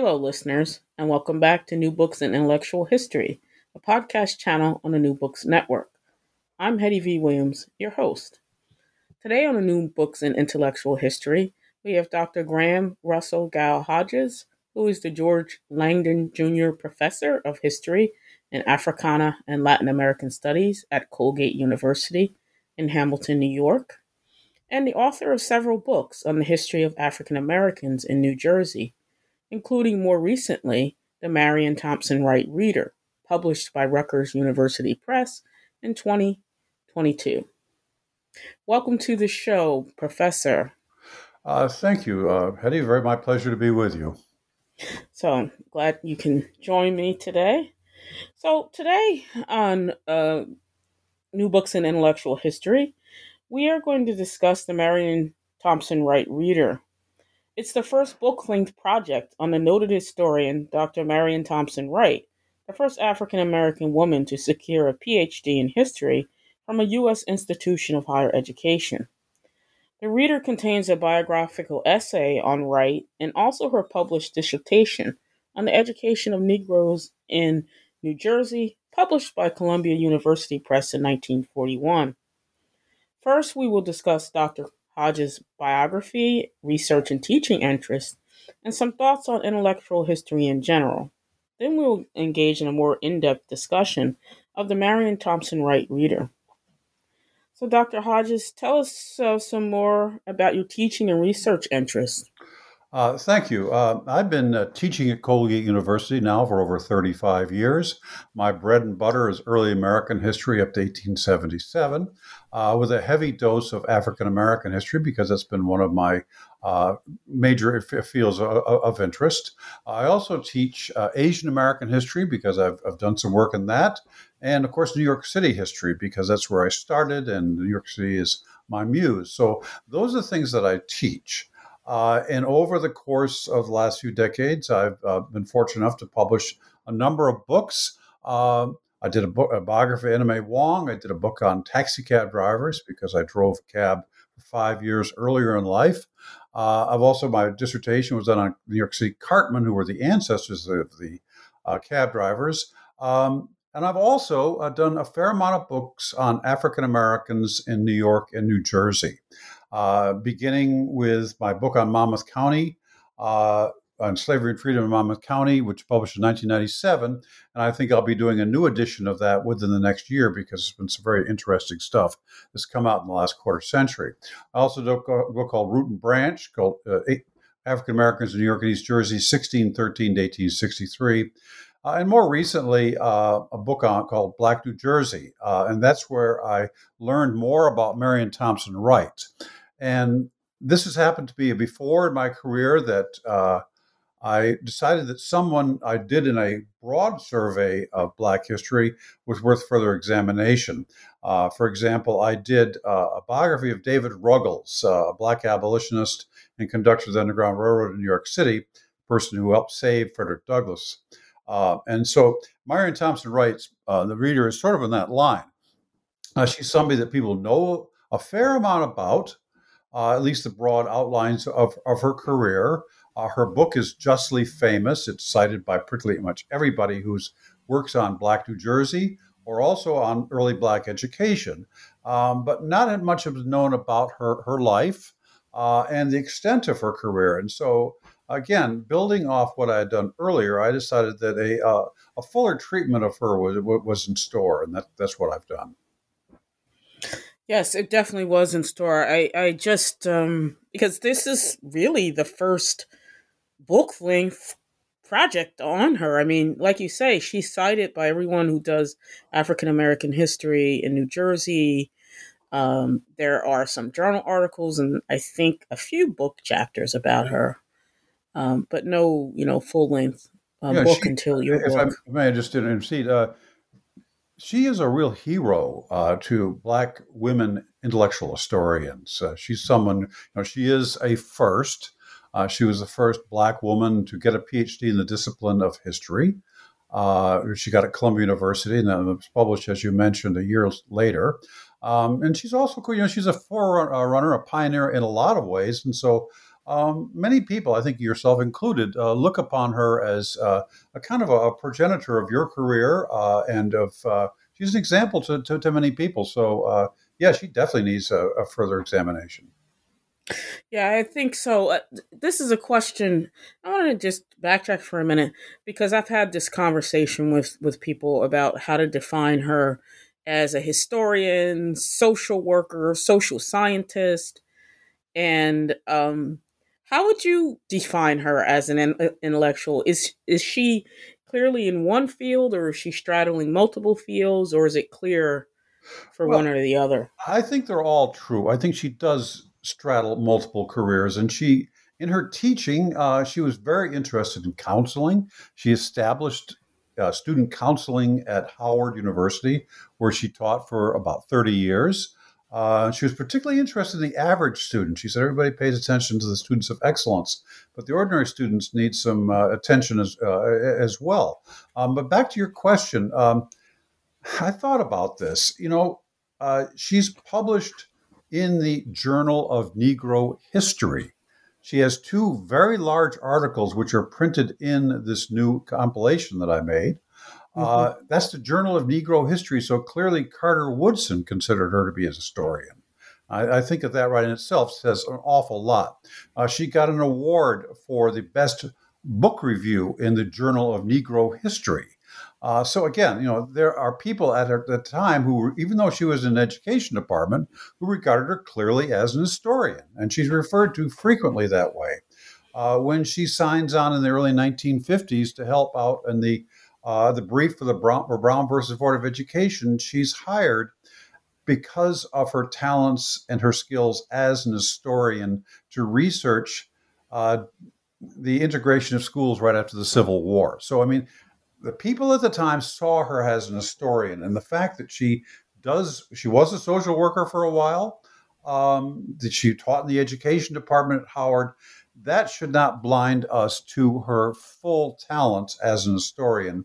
Hello, listeners, and welcome back to New Books in Intellectual History, a podcast channel on the New Books Network. I'm Hetty V. Williams, your host. Today on the New Books in Intellectual History, we have Dr. Graham Russell Gow Hodges, who is the George Langdon Jr. Professor of History and Africana and Latin American Studies at Colgate University in Hamilton, New York, and the author of several books on the history of African Americans in New Jersey including more recently the Marion Thompson Wright Reader, published by Rutgers University Press in 2022. Welcome to the show, Professor. Uh, thank you, uh, Hetty. Very my pleasure to be with you. So I'm glad you can join me today. So today on uh, New Books in Intellectual History, we are going to discuss the Marion Thompson Wright Reader, it's the first book length project on the noted historian Dr. Marion Thompson Wright, the first African American woman to secure a PhD in history from a U.S. institution of higher education. The reader contains a biographical essay on Wright and also her published dissertation on the education of Negroes in New Jersey, published by Columbia University Press in 1941. First, we will discuss Dr. Hodges' biography, research and teaching interests, and some thoughts on intellectual history in general. Then we'll engage in a more in depth discussion of the Marion Thompson Wright Reader. So, Dr. Hodges, tell us uh, some more about your teaching and research interests. Uh, thank you. Uh, I've been uh, teaching at Colgate University now for over 35 years. My bread and butter is early American history up to 1877, uh, with a heavy dose of African American history because that's been one of my uh, major fields of, of, interest. I also teach uh, Asian American history because I've, I've done some work in that, and of course, New York City history because that's where I started, and New York City is my muse. So, those are things that I teach. Uh, and over the course of the last few decades, I've uh, been fortunate enough to publish a number of books. Uh, I did a, book, a biography of May Wong. I did a book on taxi cab drivers because I drove a cab for five years earlier in life. Uh, I've also, my dissertation was done on New York City cartmen, who were the ancestors of the uh, cab drivers. Um, and I've also uh, done a fair amount of books on African Americans in New York and New Jersey uh, beginning with my book on Monmouth County, uh, on slavery and freedom in Monmouth County, which published in 1997. And I think I'll be doing a new edition of that within the next year because it's been some very interesting stuff that's come out in the last quarter century. I also did a book called Root and Branch, called uh, African Americans in New York and East Jersey, 1613 to 1863. Uh, and more recently, uh, a book on called Black New Jersey, uh, and that's where I learned more about Marion Thompson Wright. And this has happened to be before in my career that uh, I decided that someone I did in a broad survey of Black history was worth further examination. Uh, for example, I did uh, a biography of David Ruggles, a Black abolitionist and conductor of the Underground Railroad in New York City, a person who helped save Frederick Douglass. Uh, and so Marion Thompson Wright's, uh, the reader is sort of in that line. she's somebody that people know a fair amount about, uh, at least the broad outlines of, of her career. Uh, her book is justly famous. It's cited by pretty much everybody who's works on Black New Jersey or also on early Black education. Um, but not much is known about her, her life uh, and the extent of her career. And so again, building off what I had done earlier, I decided that a uh, a fuller treatment of her was was in store, and that that's what I've done. Yes, it definitely was in store. I I just um because this is really the first book length project on her. I mean, like you say, she's cited by everyone who does African American history in New Jersey. Um, there are some journal articles and I think a few book chapters about her, um, but no, you know, full length yeah, book she, until your if book. I may I just intercede. Uh, she is a real hero uh, to Black women intellectual historians. Uh, she's someone, you know, she is a first. Uh, she was the first Black woman to get a PhD in the discipline of history. Uh, she got at Columbia University, and then was published, as you mentioned, a year later. Um, and she's also, you know, she's a forerunner, a pioneer in a lot of ways. And so um, many people, I think yourself included, uh, look upon her as uh, a kind of a, a, progenitor of your career uh, and of uh, she's an example to, to, to many people. So, uh, yeah, she definitely needs a, a, further examination. Yeah, I think so. Uh, this is a question I want to just backtrack for a minute because I've had this conversation with with people about how to define her as a historian, social worker, social scientist, and um, how would you define her as an intellectual? Is is she clearly in one field, or is she straddling multiple fields, or is it clear for well, one or the other? I think they're all true. I think she does straddle multiple careers, and she. In her teaching, uh, she was very interested in counseling. She established uh, student counseling at Howard University, where she taught for about 30 years. Uh, she was particularly interested in the average student. She said everybody pays attention to the students of excellence, but the ordinary students need some uh, attention as, uh, as well. Um, but back to your question, um, I thought about this. You know, uh, she's published in the Journal of Negro History. She has two very large articles which are printed in this new compilation that I made. Mm-hmm. Uh, that's the Journal of Negro History. So clearly, Carter Woodson considered her to be a historian. I, I think that that right in itself says an awful lot. Uh, she got an award for the best book review in the Journal of Negro History. Uh, so again, you know, there are people at the time who, were, even though she was in the education department, who regarded her clearly as an historian, and she's referred to frequently that way. Uh, when she signs on in the early 1950s to help out in the uh, the brief for the Brown, for Brown versus Board of Education, she's hired because of her talents and her skills as an historian to research uh, the integration of schools right after the Civil War. So, I mean, the people at the time saw her as an historian, and the fact that she does, she was a social worker for a while, um, that she taught in the education department at Howard, that should not blind us to her full talent as an historian.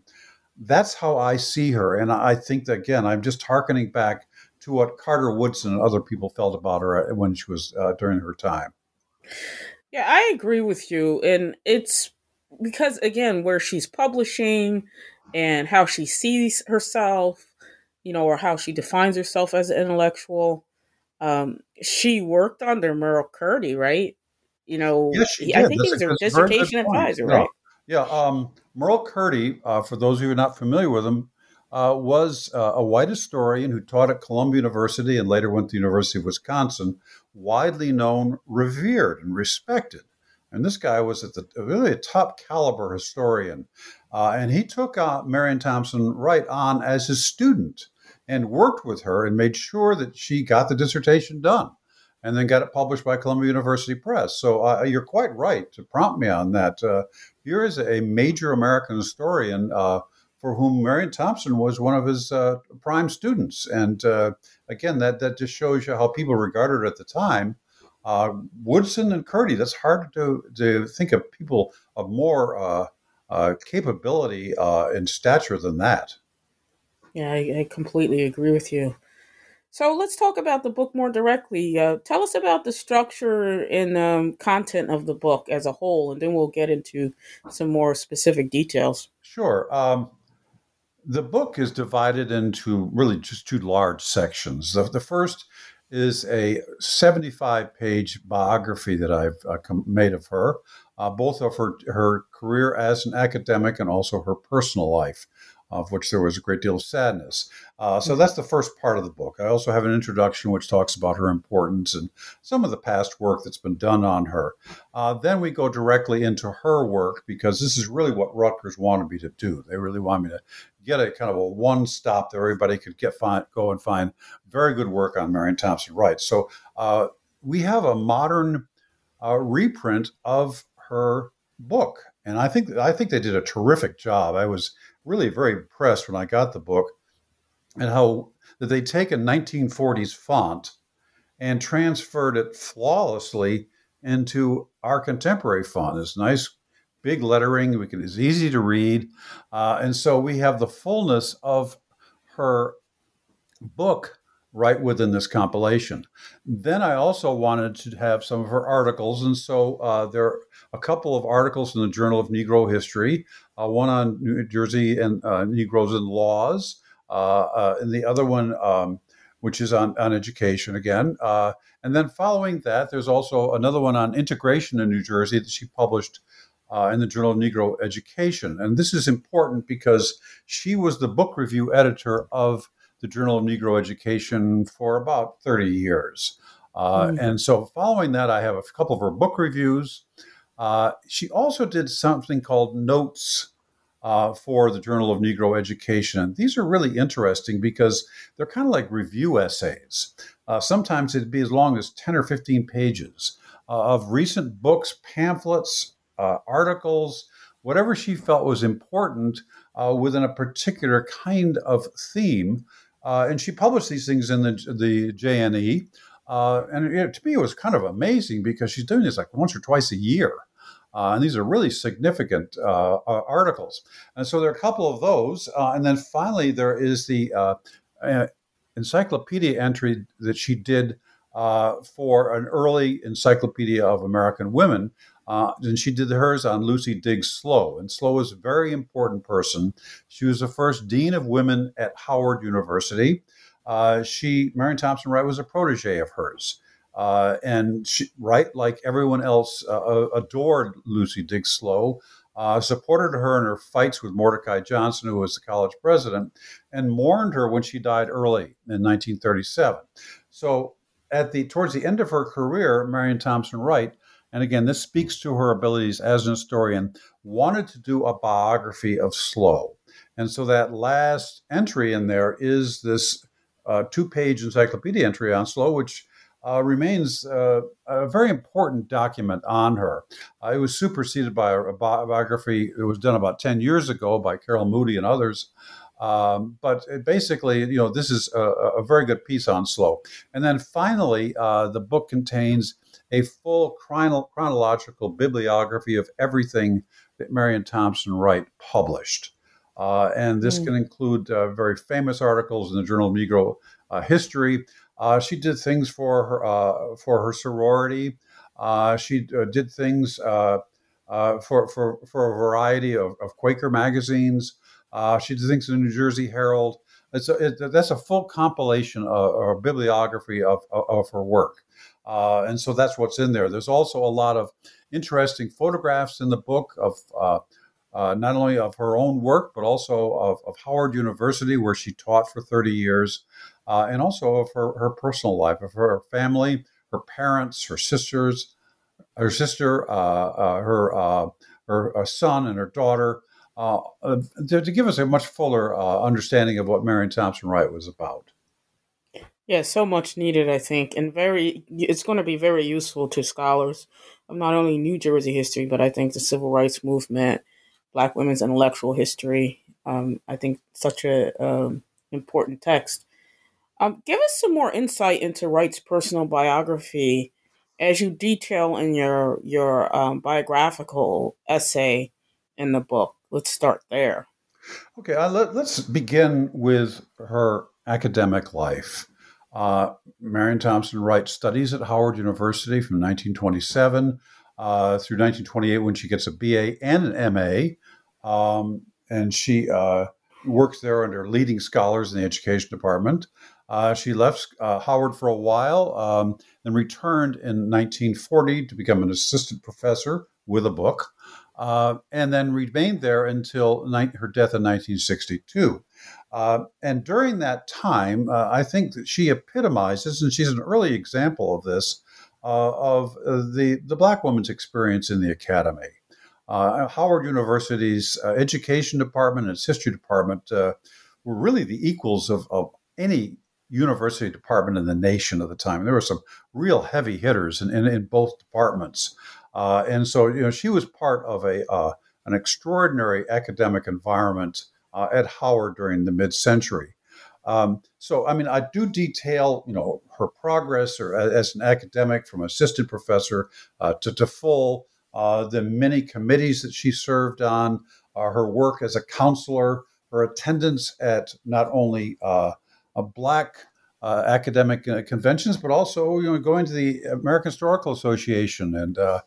That's how I see her. And I think that, again, I'm just harkening back to what Carter Woodson and other people felt about her when she was uh, during her time. Yeah, I agree with you. And it's because, again, where she's publishing and how she sees herself, you know, or how she defines herself as an intellectual. Um, she worked under Merle Curti, right? You know, yes, he, I think he's a dissertation advisor, right? Yeah. Um, Merle Curti, uh, for those of you who are not familiar with him, uh, was uh, a white historian who taught at Columbia University and later went to the University of Wisconsin, widely known, revered, and respected. And this guy was at the really a top caliber historian. Uh, and he took uh, Marion Thompson Wright on as his student and worked with her and made sure that she got the dissertation done and then got it published by Columbia University Press. So uh, you're quite right to prompt me on that. Uh, here is a major American historian uh, for whom Marion Thompson was one of his uh, prime students. And uh, again, that, that just shows you how people regarded her at the time. Uh, Woodson and Curti, that's hard to, to think of people of more capability and stature than that. Yeah, I, I completely agree with you. So let's talk about the book more directly. Uh, tell us about the structure and um, content of the book as a whole, and then we'll get into some more specific details. Sure. Um, the book is divided into really just two large sections. The, the first is a 75 page biography that I've uh, made of her. uh, both of her, her career as an academic and also her personal life of which there was a great deal of sadness. Uh, so that's the first part of the book. I also have an introduction which talks about her importance and some of the past work that's been done on her. Uh, then we go directly into her work because this is really what Rutgers wanted me to do. They really wanted me to get a kind of a one stop that everybody could get find, go and find very good work on Marion Thompson Wright. So uh, we have a modern uh, reprint of her book and I think I think they did a terrific job. I was really very impressed when I got the book and how that they take a 1940s font and transferred it flawlessly into our contemporary font. It's nice big lettering. We can it's easy to read, uh, and so we have the fullness of her book right within this compilation. Then I also wanted to have some of her articles, and so uh, there are a couple of articles in the Journal of Negro History, uh, one on New Jersey and uh, Negroes and laws, uh, uh, and the other one, um, which is on, on education again. Uh, and then following that, there's also another one on integration in New Jersey that she published. in the Journal of Negro Education. And this is important because she was the book review editor of the Journal of Negro Education for about 30 years. Uh, mm-hmm. And so, following that, I have a couple of her book reviews. Uh, she also did something called notes uh, for the Journal of Negro Education. And these are really interesting because they're kind of like review essays. Uh, sometimes it'd be as long as 10 or 15 pages uh, of recent books, pamphlets, uh, articles, whatever she felt was important within a particular kind of theme uh, and she published these things in the, the JNE. Uh, and it, to me, it was kind of amazing because she's doing this like once or twice a year. Uh, and these are really significant uh, uh, articles. And so there are a couple of those. Uh, and then finally, there is the encyclopedia entry that she did for an early encyclopedia of American women uh, and she did hers on Lucy Diggs Slowe. And Slowe was a very important person. She was the first dean of women at Howard University. Uh, she, Marion Thompson Wright, was a protege of hers. Uh, and she, Wright, like everyone else, uh, adored Lucy Diggs Slowe. Uh, supported her in her fights with Mordecai Johnson, who was the college president, and mourned her when she died early in 1937. So, at the towards the end of her career, Marion Thompson Wright and again, this speaks to her abilities as an historian, wanted to do a biography of Slowe. And so that last entry in there is this uh, two page encyclopedia entry on Slowe, which uh, remains uh, a very important document on her. Uh, it was superseded by a, biography that was done about 10 years ago by Carol Moody and others. Um, but basically, you know, this is a, a, very good piece on Slowe. And then finally, uh, the book contains a full chrono- chronological bibliography of everything that Marion Thompson Wright published. Uh, and this mm. can include uh, very famous articles in the Journal of Negro uh, History. Uh, she did things for her uh, for her sorority. Uh, she did things for, for for a variety of, of Quaker magazines. she did things in the New Jersey Herald. It's a, it, that's a full compilation or bibliography of, of, of her work. Uh, and so that's what's in there. There's also a lot of interesting photographs in the book of uh, uh, not only of her own work, but also of, of, Howard University, where she taught for 30 years, uh, and also of her, her personal life, of her family, her parents, her sisters, her sister, uh, uh, her, her son, and her daughter. To, to, give us a much fuller understanding of what Marion Thompson Wright was about. Yeah, so much needed, I think, and very. It's going to be very useful to scholars of not only New Jersey history, but I think the civil rights movement, Black women's intellectual history. Um, I think such a um, important text. Um, give us some more insight into Wright's personal biography, as you detail in your your um, biographical essay in the book. Let's start there. Okay, uh, let, let's begin with her academic life. Uh, Marion Thompson Wright studies at Howard University from 1927 uh, through 1928 when she gets a BA and an MA. Um, and she uh, works there under leading scholars in the education department. Uh, she left uh, Howard for a while um, and returned in 1940 to become an assistant professor with a book, uh, and then remained there until ni- her death in 1962. Uh, and during that time, uh, I think that she epitomizes, and she's an early example of this, uh, of uh, the, the black woman's experience in the academy. Uh, Howard University's uh, education department and its history department were really the equals of, of any university department in the nation at the time. There were some real heavy hitters in, in, in both departments. And so, you know, she was part of a an extraordinary academic environment uh, at Howard during the mid-century. Um, so, I mean, I do detail, you know, her progress or as an academic from assistant professor uh, to, to full, uh, the many committees that she served on, uh, her work as a counselor, her attendance at not only a black uh, academic uh, conventions, but also you know going to the American Historical Association and uh,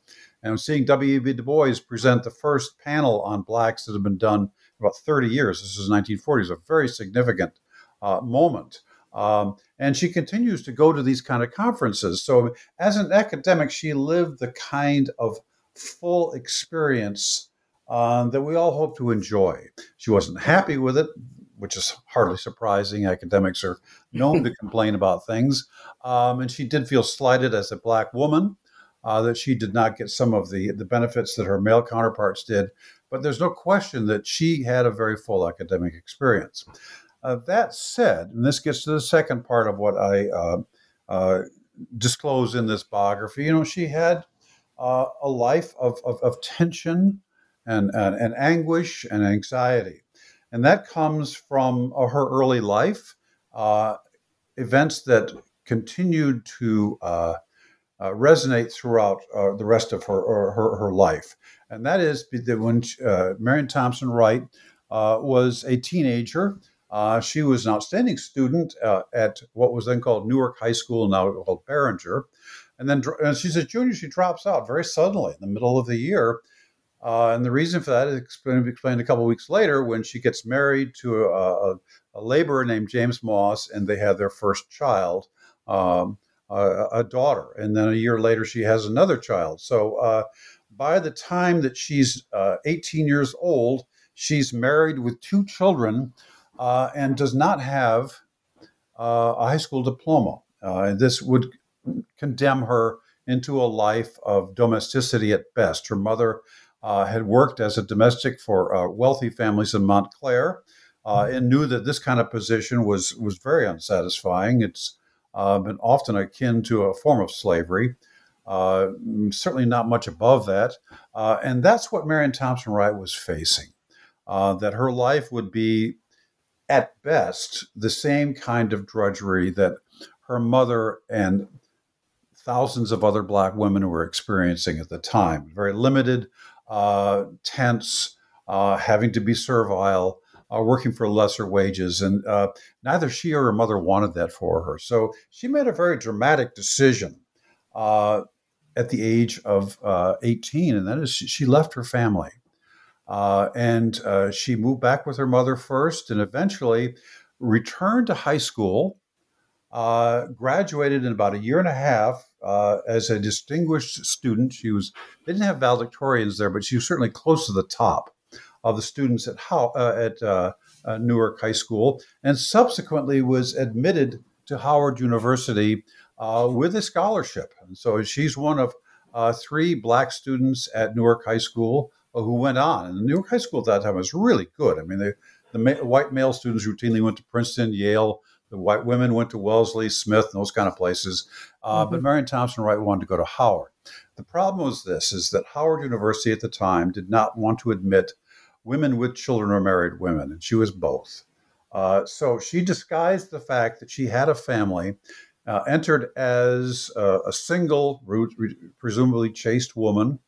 and seeing W.E.B. Du Bois present the first panel on blacks that have been done about 30 years. This is 1940s, a very significant uh, moment. Um, and she continues to go to these kind of conferences. So as an academic, she lived the kind of full experience uh, that we all hope to enjoy. She wasn't happy with it which is hardly surprising. Academics are known to complain about things. Um, and she did feel slighted as a black woman, uh, that she did not get some of the, the benefits that her male counterparts did. But there's no question that she had a very full academic experience. Uh, that said, and this gets to the second part of what I uh, uh disclose in this biography, you know, she had uh, a life of, of, of tension and, and, and anguish and anxiety and that comes from uh, her early life, uh, events that continued to uh, uh resonate throughout uh, the rest of her, her, her life. And that is that when uh, Marion Thompson Wright was a teenager, she was an outstanding student at what was then called Newark High School, now called Barringer. And then and she's a junior, she drops out very suddenly in the middle of the year uh, and the reason for that is explained, explained a couple weeks later when she gets married to a, a, a, laborer named James Moss, and they have their first child, um, a, a, daughter. And then a year later, she has another child. So uh, by the time that she's uh, 18 years old, she's married with two children uh, and does not have uh, a high school diploma. Uh, and this would condemn her into a life of domesticity at best. Her mother uh, had worked as a domestic for uh, wealthy families in Montclair uh, mm-hmm. and knew that this kind of position was, was very unsatisfying. It's uh, been often akin to a form of slavery, uh, certainly not much above that. Uh, and that's what Marion Thompson Wright was facing that her life would be, at best, the same kind of drudgery that her mother and thousands of other black women were experiencing at the time. Very limited uh, tense, uh, having to be servile, uh, working for lesser wages. And uh, neither she or her mother wanted that for her. So she made a very dramatic decision uh, at the age of uh, 18, and that is she left her family. and she moved back with her mother first and eventually returned to high school, graduated in about a year and a half uh, as a distinguished student. She was they didn't have valedictorians there, but she was certainly close to the top of the students at how, uh, at uh, uh, Newark High School, and subsequently was admitted to Howard University uh, with a scholarship. And so she's one of uh, three black students at Newark High School who went on. And Newark High School at that time was really good. I mean, they, the ma- white male students routinely went to Princeton, Yale, the white women went to Wellesley, Smith, and those kind of places. Uh, mm-hmm. But Marion Thompson Wright wanted to go to Howard. The problem was this: is that Howard University at the time did not want to admit women with children or married women, and she was both. Uh, so she disguised the fact that she had a family, uh, entered as a single, presumably chaste woman,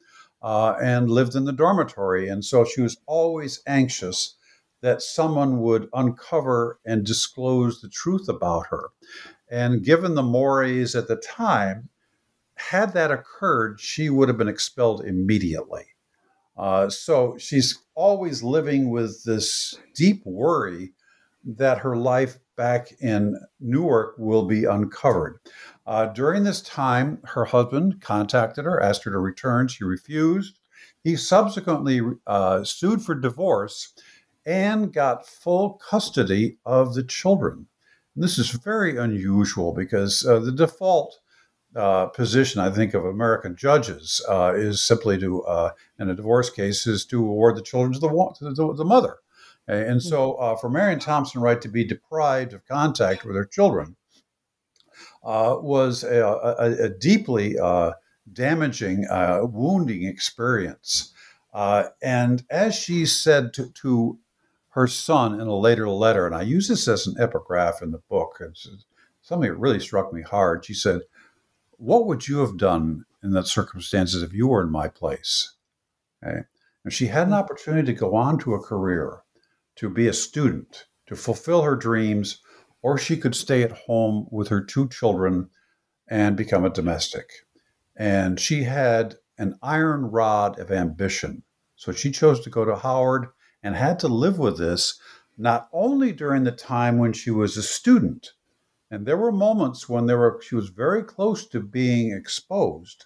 uh, and lived in the dormitory. And so she was always anxious that someone would uncover and disclose the truth about her. And given the mores at the time, had that occurred, she would have been expelled immediately. Uh, so she's always living with this deep worry that her life back in Newark will be uncovered. Uh, during this time, her husband contacted her, asked her to return. She refused. he subsequently uh, sued for divorce and got full custody of the children. And this is very unusual because uh, the default uh, position, I think, of American judges uh, is simply to, uh, in a divorce case, is to award the children to the, to the, the mother. And so, uh, for Marion Thompson Wright to be deprived of contact with her children uh, was a, a, a deeply damaging, wounding experience. and as she said to, to her son in a later letter, and I use this as an epigraph in the book. It's something that really struck me hard. She said, What would you have done in that circumstances if you were in my place? Okay. And she had an mm. opportunity to go on to a career, to be a student, to fulfill her dreams, or she could stay at home with her two children and become a domestic. And she had an iron rod of ambition. So she chose to go to Howard and had to live with this not only during the time when she was a student, and there were moments when there were she was very close to being exposed,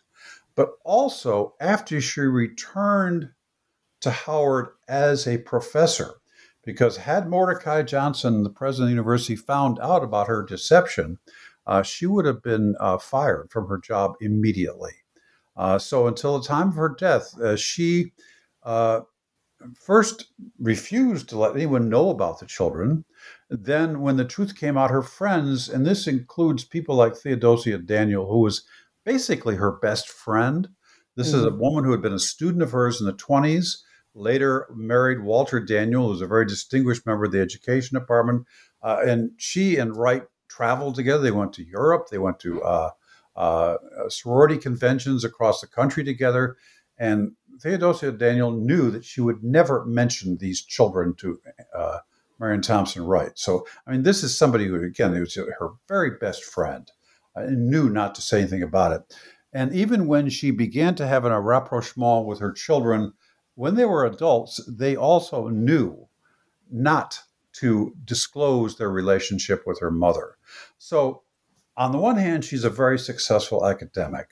but also after she returned to Howard as a professor. Because had Mordecai Johnson, the president of the university, found out about her deception, uh, she would have been uh, fired from her job immediately. Uh, so until the time of her death, uh, she uh, first refused to let anyone know about the children. Then, when the truth came out, her friends, and this includes people like Theodosia Daniel, who was basically her best friend. This mm-hmm. is a mm-hmm. woman who had been a student of hers in the 20s, later married Walter Daniel, who was a very distinguished member of the education department. Uh, and she and Wright traveled together. They went to Europe, they went to uh, uh, sorority conventions across the country together. And Theodosia Daniel knew that she would never mention these children to uh, Marion Thompson Wright. So, I mean, this is somebody who, again, was her very best friend and knew not to say anything about it. And even when she began to have an rapprochement with her children, when they were adults, they also knew not to disclose their relationship with her mother. So, on the one hand, she's a very successful academic.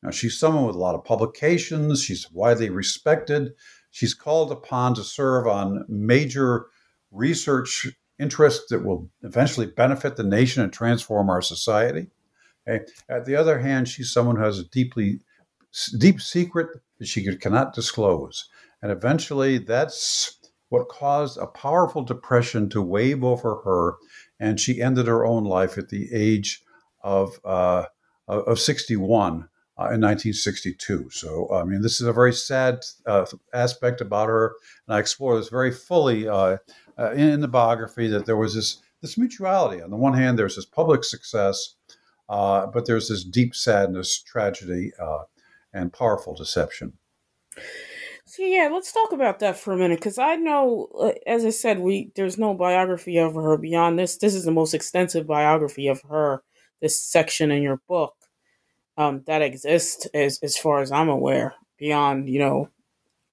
Now, she's someone with a lot of publications, she's widely respected. She's called upon to serve on major research interests that will eventually benefit the nation and transform our society. Okay. At the other hand, she's someone who has a deeply deep secret that she cannot disclose. And eventually, that's what caused a powerful depression to wave over her. And she ended her own life at the age of, uh, of 61 uh, in 1962. So, I mean, this is a very sad uh, aspect about her, and I explore this very fully uh, uh in, the biography. That there was this this mutuality. On the one hand, there's this public success, uh, but there's this deep sadness, tragedy, uh, and powerful deception. So yeah, let's talk about that for a minute because I know, as I said, we there's no biography of her beyond this. This is the most extensive biography of her. This section in your book um, that exists, as as far as I'm aware, beyond you know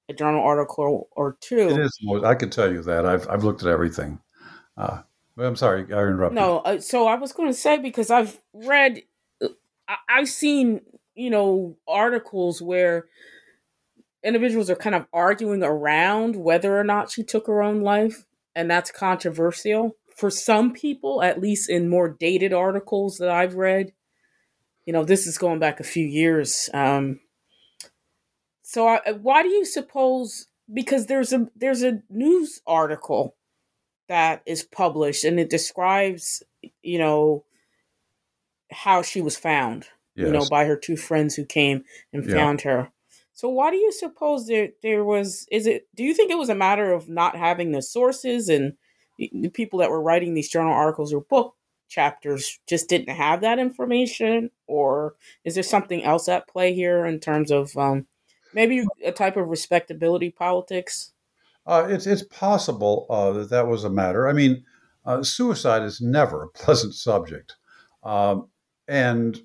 a journal article or two. It is. I can tell you that I've I've looked at everything. Uh, I'm sorry, I interrupted. No, uh, so I was going to say because I've read, I, I've seen you know articles where individuals are kind of arguing around whether or not she took her own life, and that's controversial for some people, at least in more dated articles that I've read you know, this is going back a few years. Um, so I, why do you suppose? Because there's a there's a news article that is published and it describes, you know, how she was found. Yes. You know, by her two friends who came and yeah. found her. So why do you suppose there there was? Is it? Do you think it was a matter of not having the sources and the people that were writing these journal articles or book chapters just didn't have that information or is there something else at play here in terms of um, maybe a type of respectability politics? Uh, it's, it's possible uh, that that was a matter. I mean uh, suicide is never a pleasant subject. Um, and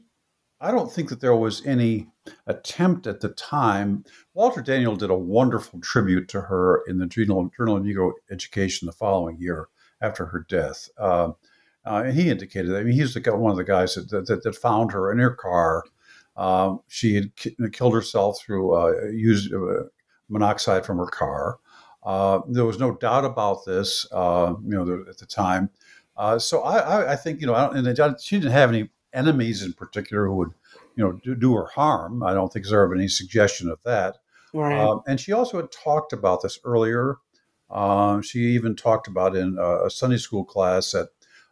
i don't think that there was any attempt at the time. Walter daniel did a wonderful tribute to her in the journal, journal of negro education the following year after her death. Uh, uh, and he indicated, I mean, he's the, one of the guys that, that, that found her in her car Um, she had ki- killed herself through uh, used uh, monoxide from her car. Uh, there was no doubt about this, uh, you know, at the time. Uh, so I, I, I, think, you know, and she didn't have any enemies in particular who would, you know, do, do her harm. I don't think there's ever been any suggestion of that. Right. Um, and she also had talked about this earlier. Um, she even talked about in a, a Sunday school class at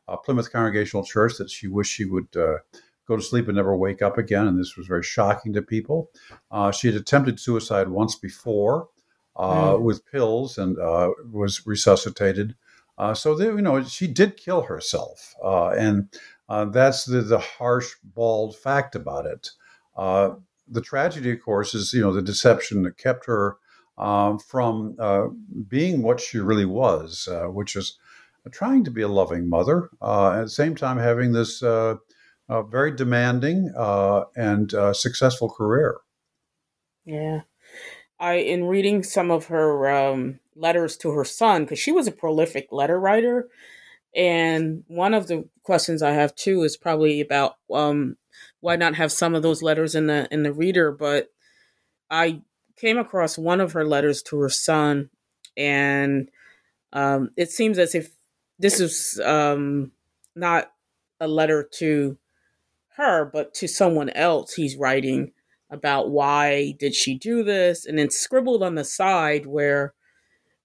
uh, Plymouth Congregational Church that she wished she would uh, go to sleep and never wake up again. And this was very shocking to people. Uh, she had attempted suicide once before mm. with pills and uh, was resuscitated. Uh, so, they, you know, she did kill herself. and that's the, the harsh, bald fact about it. the tragedy, of course, is, you know, the deception that kept her um, from being what she really was, which is trying to be a loving mother, uh, at the same time having this uh, very demanding uh, and uh, successful career. Yeah, I in reading some of her um, letters to her son because she was a prolific letter writer, and one of the questions I have too is probably about um, why not have some of those letters in the in the reader, but I came across one of her letters to her son, and um, it seems as if this is um, not a letter to her, but to someone else he's writing about why did she do this, and then scribbled on the side where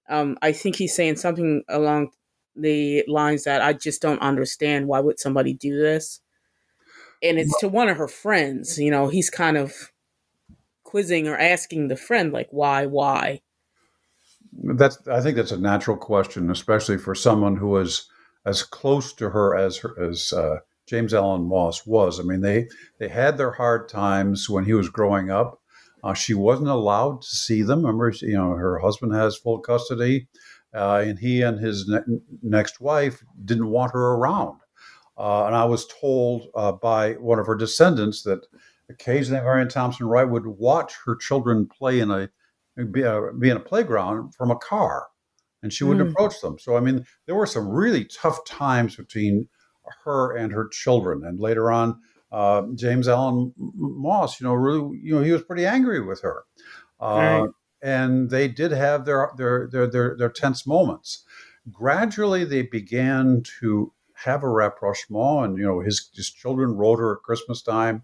um, I think he's saying something along the lines that I just don't understand. Why would somebody do this? And it's to one of her friends. You know, he's kind of quizzing or asking the friend, like, why, why? That's. I think that's a natural question, especially for someone who is as close to her as her, as uh, James Allen Moss was. I mean, they they had their hard times when he was growing up. Uh, she wasn't allowed to see them. Remember, you know, her husband has full custody, uh, and he and his ne- next wife didn't want her around. Uh, and I was told uh, by one of her descendants that occasionally Marion Thompson Wright would watch her children play in a be, a, be in a playground from a car, and she wouldn't mm. approach them. So I mean, there were some really tough times between her and her children. And later on, uh, James Allen Moss, you know, really, you know, he was pretty angry with her. Uh, right. And they did have their, their, their, their, their tense moments. Gradually, they began to have a rapprochement, and you know, his his children wrote her at Christmas time.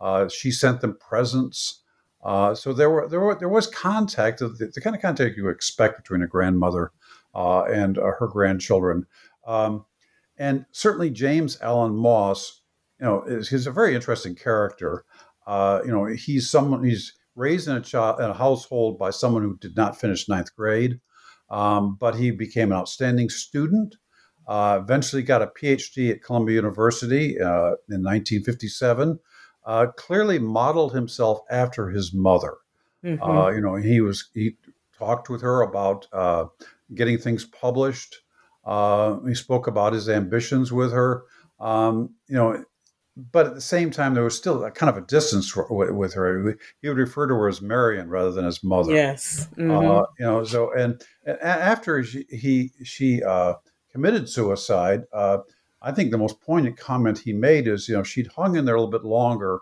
Uh, she sent them presents. Uh, so there were there were there was contact the, the kind of contact you expect between a grandmother uh, and uh, her grandchildren. Um, and certainly James Allen Moss, you know, is, he's a very interesting character. Uh, you know, he's someone he's raised in a child in a household by someone who did not finish ninth grade, um, but he became an outstanding student. Uh, eventually, got a PhD at Columbia University uh, in 1957. Uh, clearly, modeled himself after his mother. Mm-hmm. Uh, you know, he was he talked with her about uh, getting things published. Uh, he spoke about his ambitions with her. Um, you know, but at the same time, there was still a kind of a distance with her. He would refer to her as Marion rather than as mother. Yes. Uh, mm-hmm. Uh, you know, so and, and after she, he she uh, committed suicide, uh, I think the most poignant comment he made is, you know, she'd hung in there a little bit longer,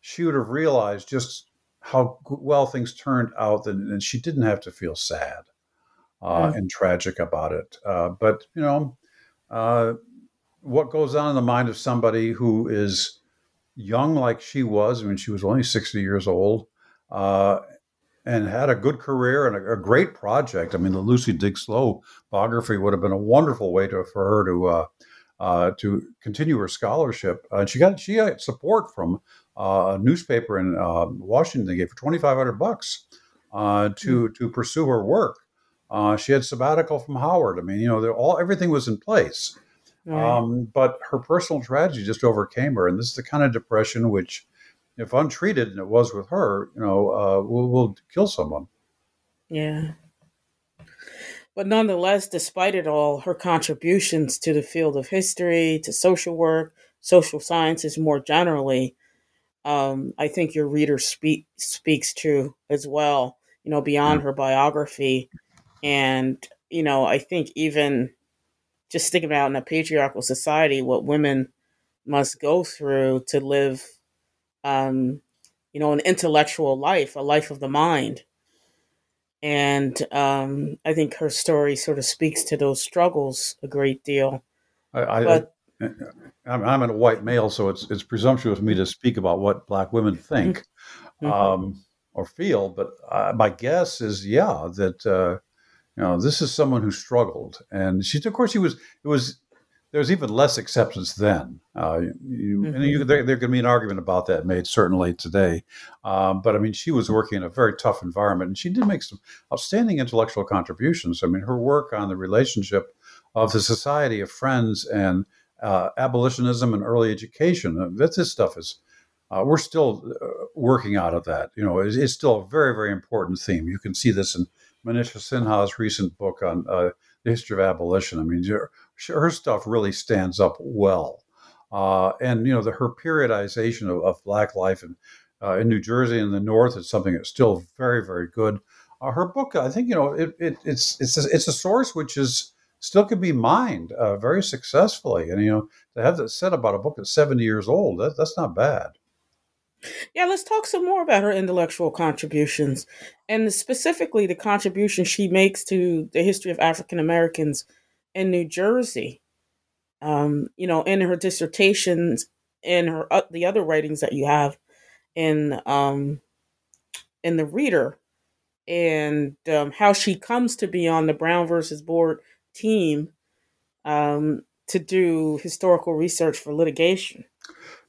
she would have realized just how well things turned out, and, and she didn't have to feel sad uh, mm. and tragic about it. Uh, but you know, uh, what goes on in the mind of somebody who is young like she was I mean, she was only sixty years old, uh, and had a good career and a, a, great project. I mean, the Lucy Diggs Slowe biography would have been a wonderful way to for her to. Uh, uh, to continue her scholarship, and she got she got support from a newspaper in Washington. They gave her twenty five hundred bucks to mm. to pursue her work, uh, she had sabbatical from Howard. I mean, you know, all everything was in place. Right. Um, but her personal tragedy just overcame her, and this is the kind of depression which, if untreated, and it was with her, you know, uh, will will kill someone. Yeah. But nonetheless, despite it all, her contributions to the field of history, to social work, social sciences more generally, um, I think your reader speak, speaks to as well. You know, beyond her biography, and, you know, I think even just thinking about in a patriarchal society, what women must go through to live um, you know, an intellectual life, a life of the mind. And um, I think her story sort of speaks to those struggles a great deal. I, I, but, I, I'm, I'm a white male, so it's it's presumptuous of me to speak about what black women think mm-hmm. um, or feel. But uh, my guess is, yeah, that uh, you know this is someone who struggled, and she, of course, she was. It was there's even less acceptance then. Uh, you, mm-hmm. And you, there, there can be an argument about that made certainly today. Um, but I mean, she was working in a very tough environment, and she did make some outstanding intellectual contributions. I mean, her work on the relationship of the Society of Friends and uh, abolitionism and early education. Uh, that this stuff is. Uh, we're still uh, working out of that. You know, it's, it's, still a very, very important theme. You can see this in Manisha Sinha's recent book on uh, the history of abolition. I mean, her stuff really stands up well. Uh, and you know, the, her periodization of, of black life in, uh, in New Jersey and the North is something that's still very, very good. Uh, her book, I think, you know, it, it, it's it's a, it's a source which is still can be mined uh, very successfully. And you know, to have that said about a book that's seventy years old, that, that's not bad. Yeah, let's talk some more about her intellectual contributions and specifically the contribution she makes to the history of African Americans in New Jersey. Um, you know, in her dissertations and her uh, the other writings that you have in um, in the Reader, and um, how she comes to be on the Brown versus Board team um, to do historical research for litigation.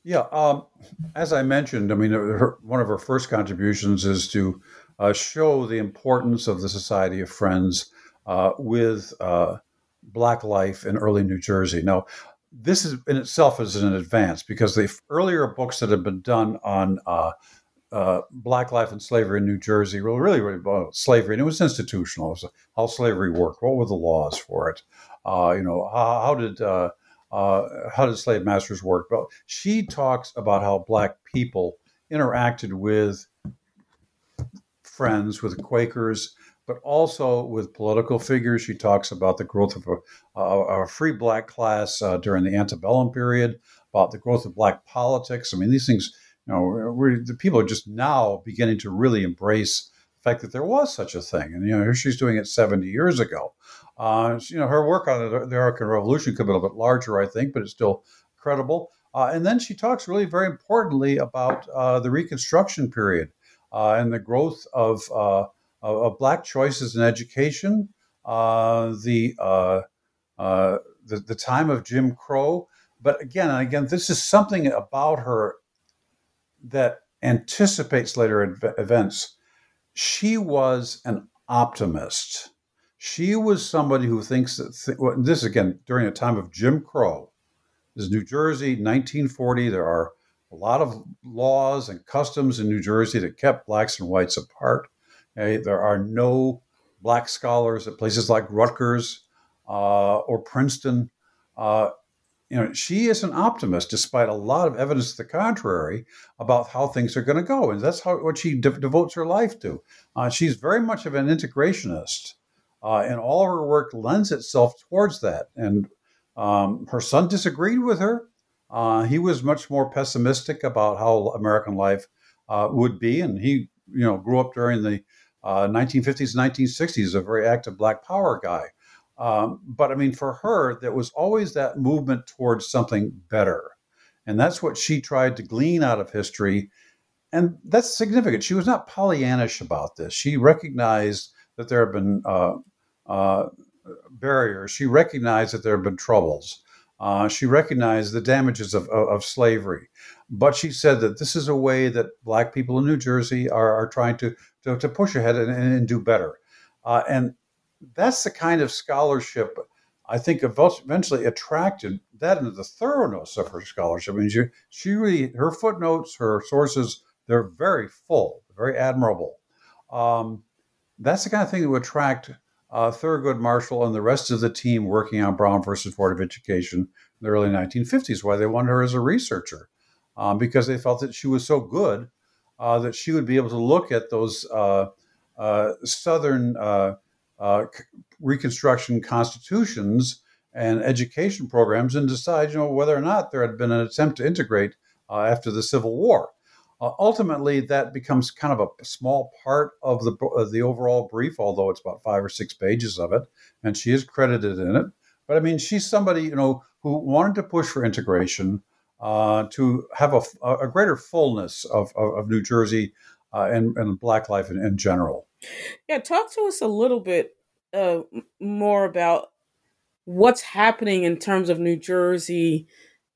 Yeah, um, as I mentioned, I mean, her, one of her first contributions is to uh, show the importance of the Society of Friends uh, with uh, Black life in early New Jersey. Now, this is in itself is an advance because the earlier books that had been done on uh, uh, Black life and slavery in New Jersey were really, really about slavery, and it was institutional. It was how slavery worked. What were the laws for it? Uh, you know, how, how did uh, uh, how did slave masters work? But she talks about how Black people interacted with friends, with Quakers, but also with political figures. She talks about the growth of a, a, a free black class uh, during the antebellum period, about the growth of black politics. I mean, these things, you know, the people are just now beginning to really embrace fact that there was such a thing. And, you know, she's doing it 70 years ago. Uh, you know, her work on the, American Revolution could be a little bit larger, I think, but it's still credible. Uh, and then she talks really very importantly about uh, the Reconstruction period uh, and the growth of uh, of, of black choices in education, uh, the, the, the time of Jim Crow. But again and again, this is something about her that anticipates later ev- events. She was an optimist. She was somebody who thinks that th- well, this again during a time of Jim Crow. This is New Jersey, 1940. There are a lot of laws and customs in New Jersey that kept blacks and whites apart. Okay? There are no black scholars at places like Rutgers uh, or Princeton. Uh, you know, she is an optimist, despite a lot of evidence to the contrary about how things are going to go, and that's how what she de- devotes her life to. Uh, she's very much of an integrationist, uh, and all her work lends itself towards that. And um, her son disagreed with her. Uh, he was much more pessimistic about how American life uh, would be, and he, you know, grew up during the 1950s, uh, 1960s, a very active Black Power guy. Um, but I mean, for her, there was always that movement towards something better. And that's what she tried to glean out of history. And that's significant. She was not Pollyannish about this. She recognized that there have been uh, uh, barriers. She recognized that there have been troubles. Uh, she recognized the damages of, of, of, slavery. But she said that this is a way that Black people in New Jersey are, are trying to to, to push ahead and, and do better. Uh, and that's the kind of scholarship I think eventually attracted that into the thoroughness of her scholarship. I mean, she, she really, her footnotes, her sources, they're very full, very admirable. Um, that's the kind of thing that would attract uh, Thurgood Marshall and the rest of the team working on Brown versus Board of Education in the early 1950s, why they wanted her as a researcher, um, because they felt that she was so good uh, that she would be able to look at those uh, uh, Southern uh, Reconstruction constitutions and education programs and decide, you know, whether or not there had been an attempt to integrate after the Civil War. Uh, ultimately, that becomes kind of a small part of the of the overall brief, although it's about five or six pages of it, and she is credited in it. But I mean, she's somebody you know who wanted to push for integration, uh, to have a, a greater fullness of, of, of New Jersey uh, and, and Black life in, in, general. Yeah, talk to us a little bit uh, more about what's happening in terms of New Jersey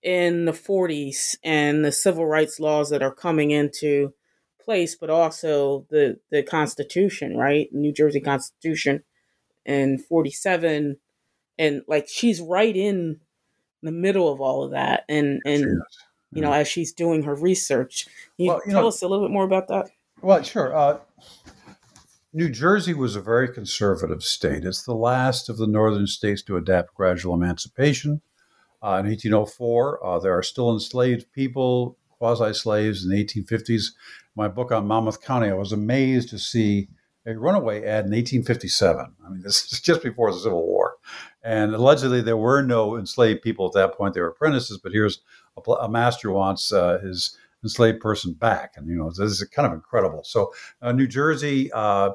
in the 40s and the civil rights laws that are coming into place, but also the the Constitution, right? New Jersey Constitution in 47 and like she's right in the middle of all of that and and you know as she's doing her research. Can you, well, you tell know, us a little bit more about that well sure uh, new jersey was a very conservative state it's the last of the northern states to adapt gradual emancipation uh, in 1804, uh, there are still enslaved people, quasi slaves in the 1850s. My book on Monmouth County, I was amazed to see a runaway ad in 1857. I mean, this is just before the Civil War. And allegedly, there were no enslaved people at that point. They were apprentices, but here's a, a master wants uh, his enslaved person back. And, you know, this is kind of incredible. So, uh, New Jersey uh,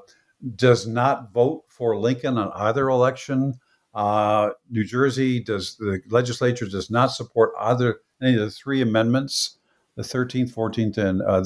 does not vote for Lincoln on either election. Uh, New Jersey does the legislature does not support either any of the three amendments, the 13th, 14th, and uh,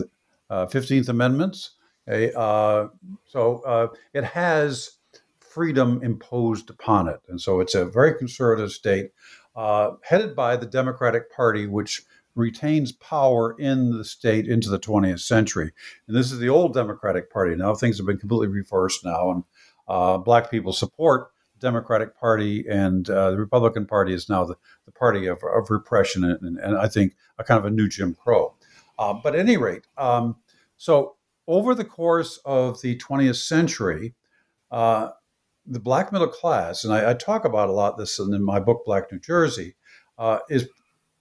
uh, 15th amendments. Okay? Uh, so uh, it has freedom imposed upon it, and so it's a very conservative state, uh, headed by the Democratic Party, which retains power in the state into the 20th century. And this is the old Democratic Party. Now things have been completely reversed now, and black people support the Democratic Party and uh, the Republican Party is now the, the party of, of repression and, and, I think a kind of a new Jim Crow. Uh, but at any rate, um, so over the course of the 20th century, uh, the black middle class, and I, I, talk about a lot this in my book, Black New Jersey, uh, is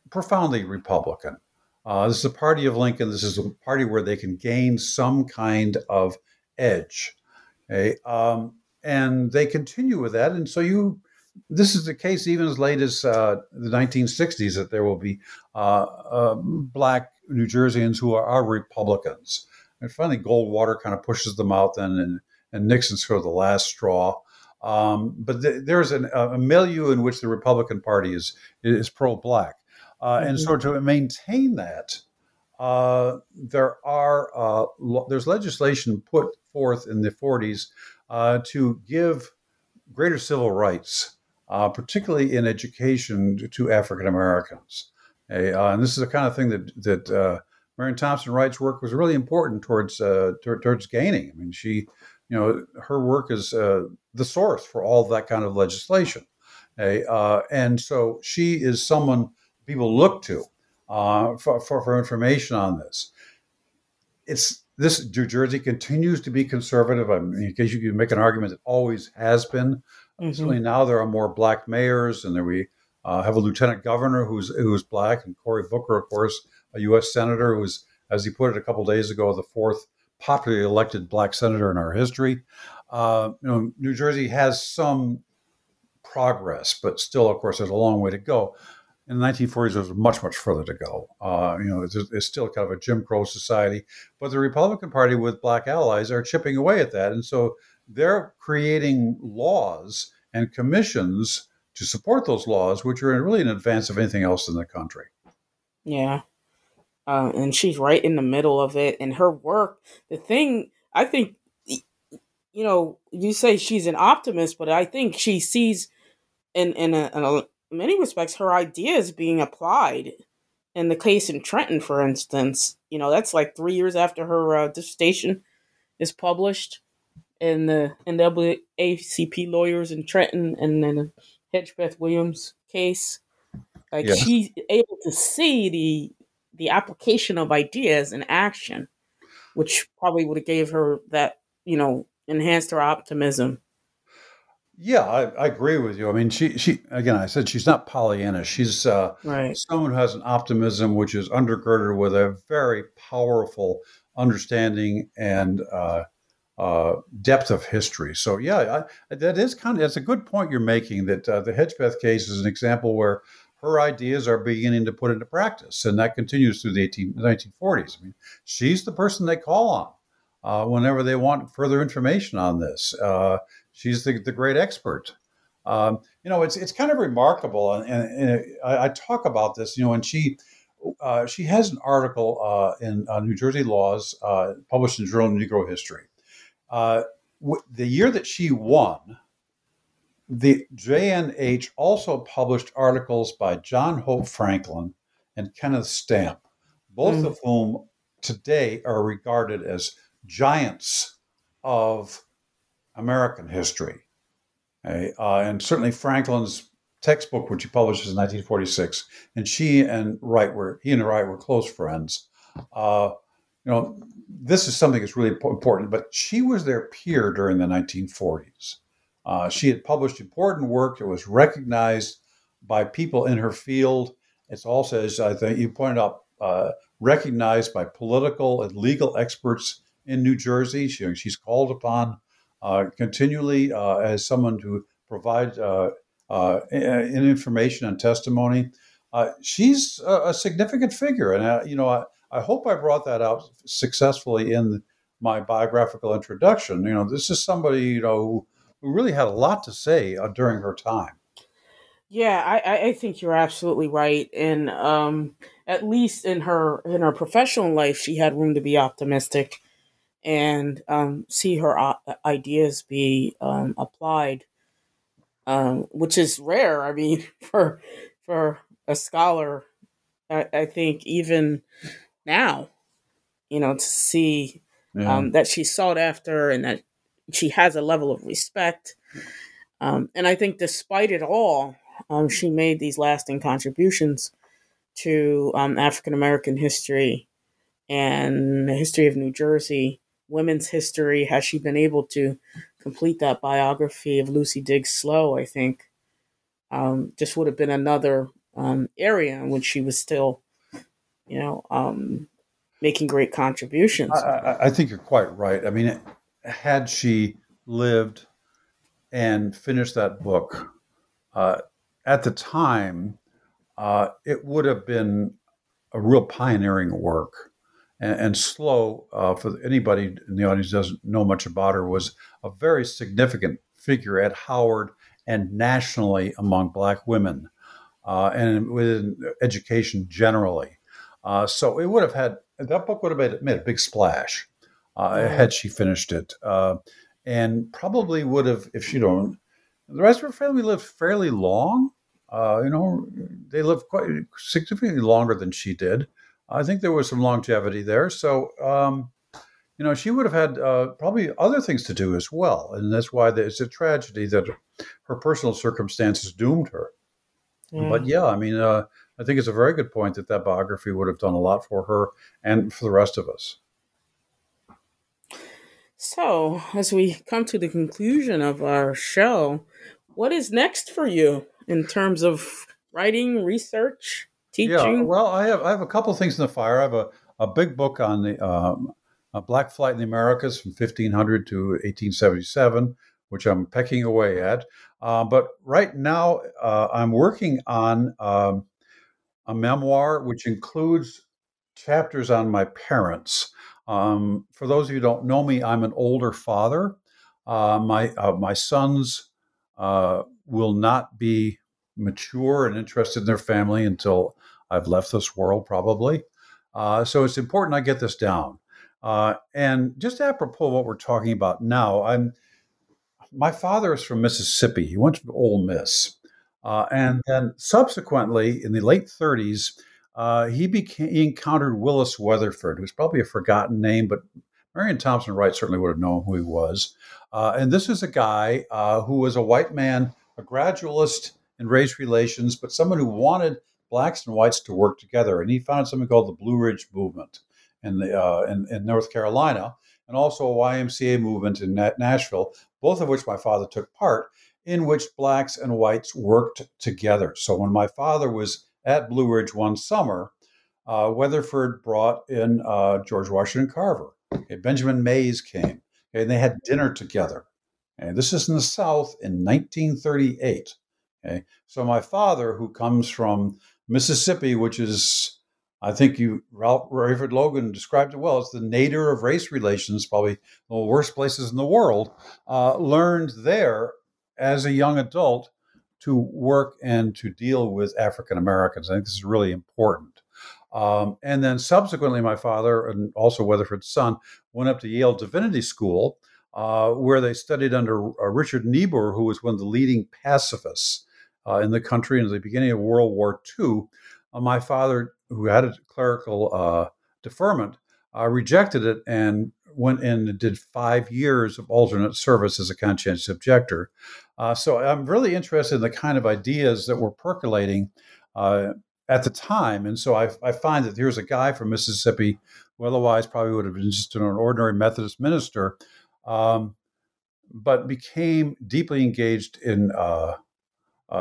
profoundly Republican. Uh, this is a party of Lincoln. This is a party where they can gain some kind of edge. Okay? Um, and they continue with that. And so you, this is the case even as late as uh, the 1960s that there will be uh, uh, black New Jerseyans who are, are, Republicans. And finally, Goldwater kind of pushes them out then, and, and Nixon's sort of the last straw. Um, but th- there's an, a milieu in which the Republican Party is is pro-black, uh, mm-hmm. and so to maintain that, uh, there are uh, lo- there's legislation put forth in the 40s uh, to give greater civil rights, uh, particularly in education, to African Americans. Uh, and this is the kind of thing that that uh, Marion Thompson Wright's work was really important towards uh, towards gaining. I mean, she, you know, her work is uh, the source for all that kind of legislation. and so she is someone people look to for, for, for information on this. It's this New Jersey continues to be conservative. I mean, in case you can make an argument, it always has been. Mm-hmm. Certainly now there are more black mayors, and there we uh, have a lieutenant governor who's who's black, and Cory Booker, of course, a U.S. senator who's, as he put it a couple days ago, the fourth popularly elected black senator in our history. Uh, you know, New Jersey has some progress, but still, of course, there's a long way to go in the 1940s, there was much, much further to go. Uh, you know, it's, it's, still kind of a Jim Crow society, but the Republican Party with black allies are chipping away at that, and so they're creating laws and commissions to support those laws, which are really in advance of anything else in the country. Yeah, uh, and she's right in the middle of it, and her work. The thing I think, you know, you say she's an optimist, but I think she sees in in a, in a many respects, her ideas being applied. In the case in Trenton, for instance, you know that's like three years after her uh, dissertation is published, in the NAACP lawyers in Trenton, and then the Hedgepeth Williams case. Like yes. she's able to see the the application of ideas in action, which probably would have gave her that you know enhanced her optimism yeah, I, I, agree with you. I mean, she she again, I said she's not Pollyanna. She's uh, right. someone who has an optimism which is undergirded with a very powerful understanding and uh, uh, depth of history. So yeah, I, that is kind of that's a good point you're making. That uh, the Hedgepeth case is an example where her ideas are beginning to put into practice, and that continues through the 18, 1940s. I mean, she's the person they call on uh, whenever they want further information on this. Uh, she's the, the great expert. Um, you know, it's it's kind of remarkable, and, and, and I, I, talk about this. You know, and she uh, she has an article uh, in uh, New Jersey Laws uh, published in the Journal of Negro History. W- the year that she won, the JNH also published articles by John Hope Franklin and Kenneth Stampp, both mm. of whom today are regarded as giants of American history. Okay? Uh, and certainly Franklin's textbook, which he publishes in 1946, and she and Wright were he and Wright were close friends. Uh, you know, this is something that's really important. But she was their peer during the 1940s. Uh, she had published important work that was recognized by people in her field. It's also, as I think you pointed out, uh, recognized by political and legal experts in New Jersey. She, she's called upon continually uh, as someone to provide uh, uh, information and testimony. Uh, she's a, a, significant figure, and uh, you know, I, I, hope I brought that out successfully in my biographical introduction. You know, this is somebody you know who, who really had a lot to say during her time. Yeah, I, I think you're absolutely right, and um, at least in her in her professional life, she had room to be optimistic and um, see her uh, ideas be um, applied, um, which is rare. I mean, for for a scholar, I, I think even now, you know, to see yeah. Um, that she's sought after and that she has a level of respect. Um, and I think, despite it all, um, she made these lasting contributions to African American history and the history of New Jersey women's history has she been able to complete that biography of Lucy Diggs Slowe, I think um, just would have been another um, area in which she was still, you know, um, making great contributions. I, I, think you're quite right. I mean, had she lived and finished that book uh, at the time, uh, it would have been a real pioneering work and, and Slowe, uh, for anybody in the audience doesn't know much about her, was a very significant figure at Howard and nationally among Black women uh, and within education generally. Uh, so it would have had that book would have made, made a big splash uh, had she finished it, uh, and probably would have if she don't. The rest of her family lived fairly long. Uh, you know, they lived quite significantly longer than she did. I think there was some longevity there. So, um, you know, she would have had uh, probably other things to do as well. And that's why it's a tragedy that her personal circumstances doomed her. Yeah. But yeah, I mean, uh, I think it's a very good point that that biography would have done a lot for her and for the rest of us. So, as we come to the conclusion of our show, what is next for you in terms of writing, research? Teaching? Yeah, well, I have I have a couple of things in the fire. I have a, a big book on the um, Black Flight in the Americas from 1500 to 1877, which I'm pecking away at. Uh, but right now, uh, I'm working on um, a memoir which includes chapters on my parents. Um, for those of you who don't know me, I'm an older father. Uh, my uh, my sons uh, will not be mature and interested in their family until I've left this world, probably. Uh, so it's important I get this down. Uh, and just apropos of what we're talking about now, I'm my father is from Mississippi. He went to Ole Miss, uh, and then subsequently in the late 30s, uh, he became he encountered Willis Weatherford, who's probably a forgotten name, but Marion Thompson Wright certainly would have known who he was. Uh, and this is a guy uh, who was a white man, a gradualist in race relations, but someone who wanted blacks and whites to work together. And he founded something called the Blue Ridge Movement in, the, uh, in, in, North Carolina, and also a YMCA movement in Nashville, both of which my father took part, in which blacks and whites worked together. So when my father was at Blue Ridge one summer, uh, Weatherford brought in uh, George Washington Carver. Okay, Benjamin Mays came, okay, and they had dinner together. And this is in the South in 1938. Okay, so my father, who comes from Mississippi, which is, I think you Ralph Rayford Logan described it well. It's the nadir of race relations, probably the worst places in the world. Uh, learned there as a young adult to work and to deal with African Americans. I think this is really important. Um, and then subsequently, my father and also Weatherford's son went up to Yale Divinity School, uh, where they studied under uh, Richard Niebuhr, who was one of the leading pacifists uh, in the country in the beginning of World War II. Uh, my father, who had a clerical uh, deferment, uh, rejected it and went in and did five years of alternate service as a conscientious objector. Uh, so I'm really interested in the kind of ideas that were percolating at the time. And so I, I, find that here's a guy from Mississippi who otherwise probably would have been just an ordinary Methodist minister, um, but became deeply engaged in, uh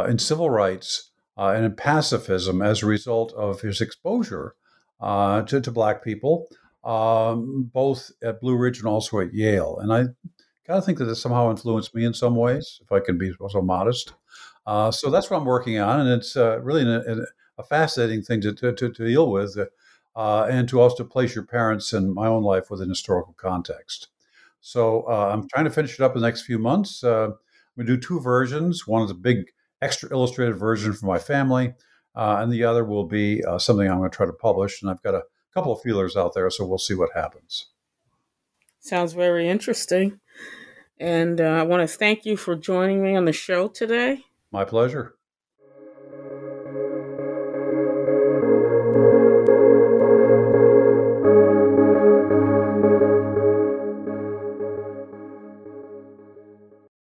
in civil rights uh, and in pacifism as a result of his exposure uh, to, to Black people. Um, both at Blue Ridge and also at Yale. And I kind of think that it somehow influenced me in some ways, if I can be so modest. Uh, so that's what I'm working on, and it's uh, really a, a, fascinating thing to, to, to deal with, uh, and to also place your parents and my own life within historical context. So uh, I'm trying to finish it up in the next few months. Uh, we do two versions. One is a big extra illustrated version for my family, uh, and the other will be something I'm going to try to publish. And I've got a couple of feelers out there, so we'll see what happens. Sounds very interesting. And uh, I want to thank you for joining me on the show today. My pleasure.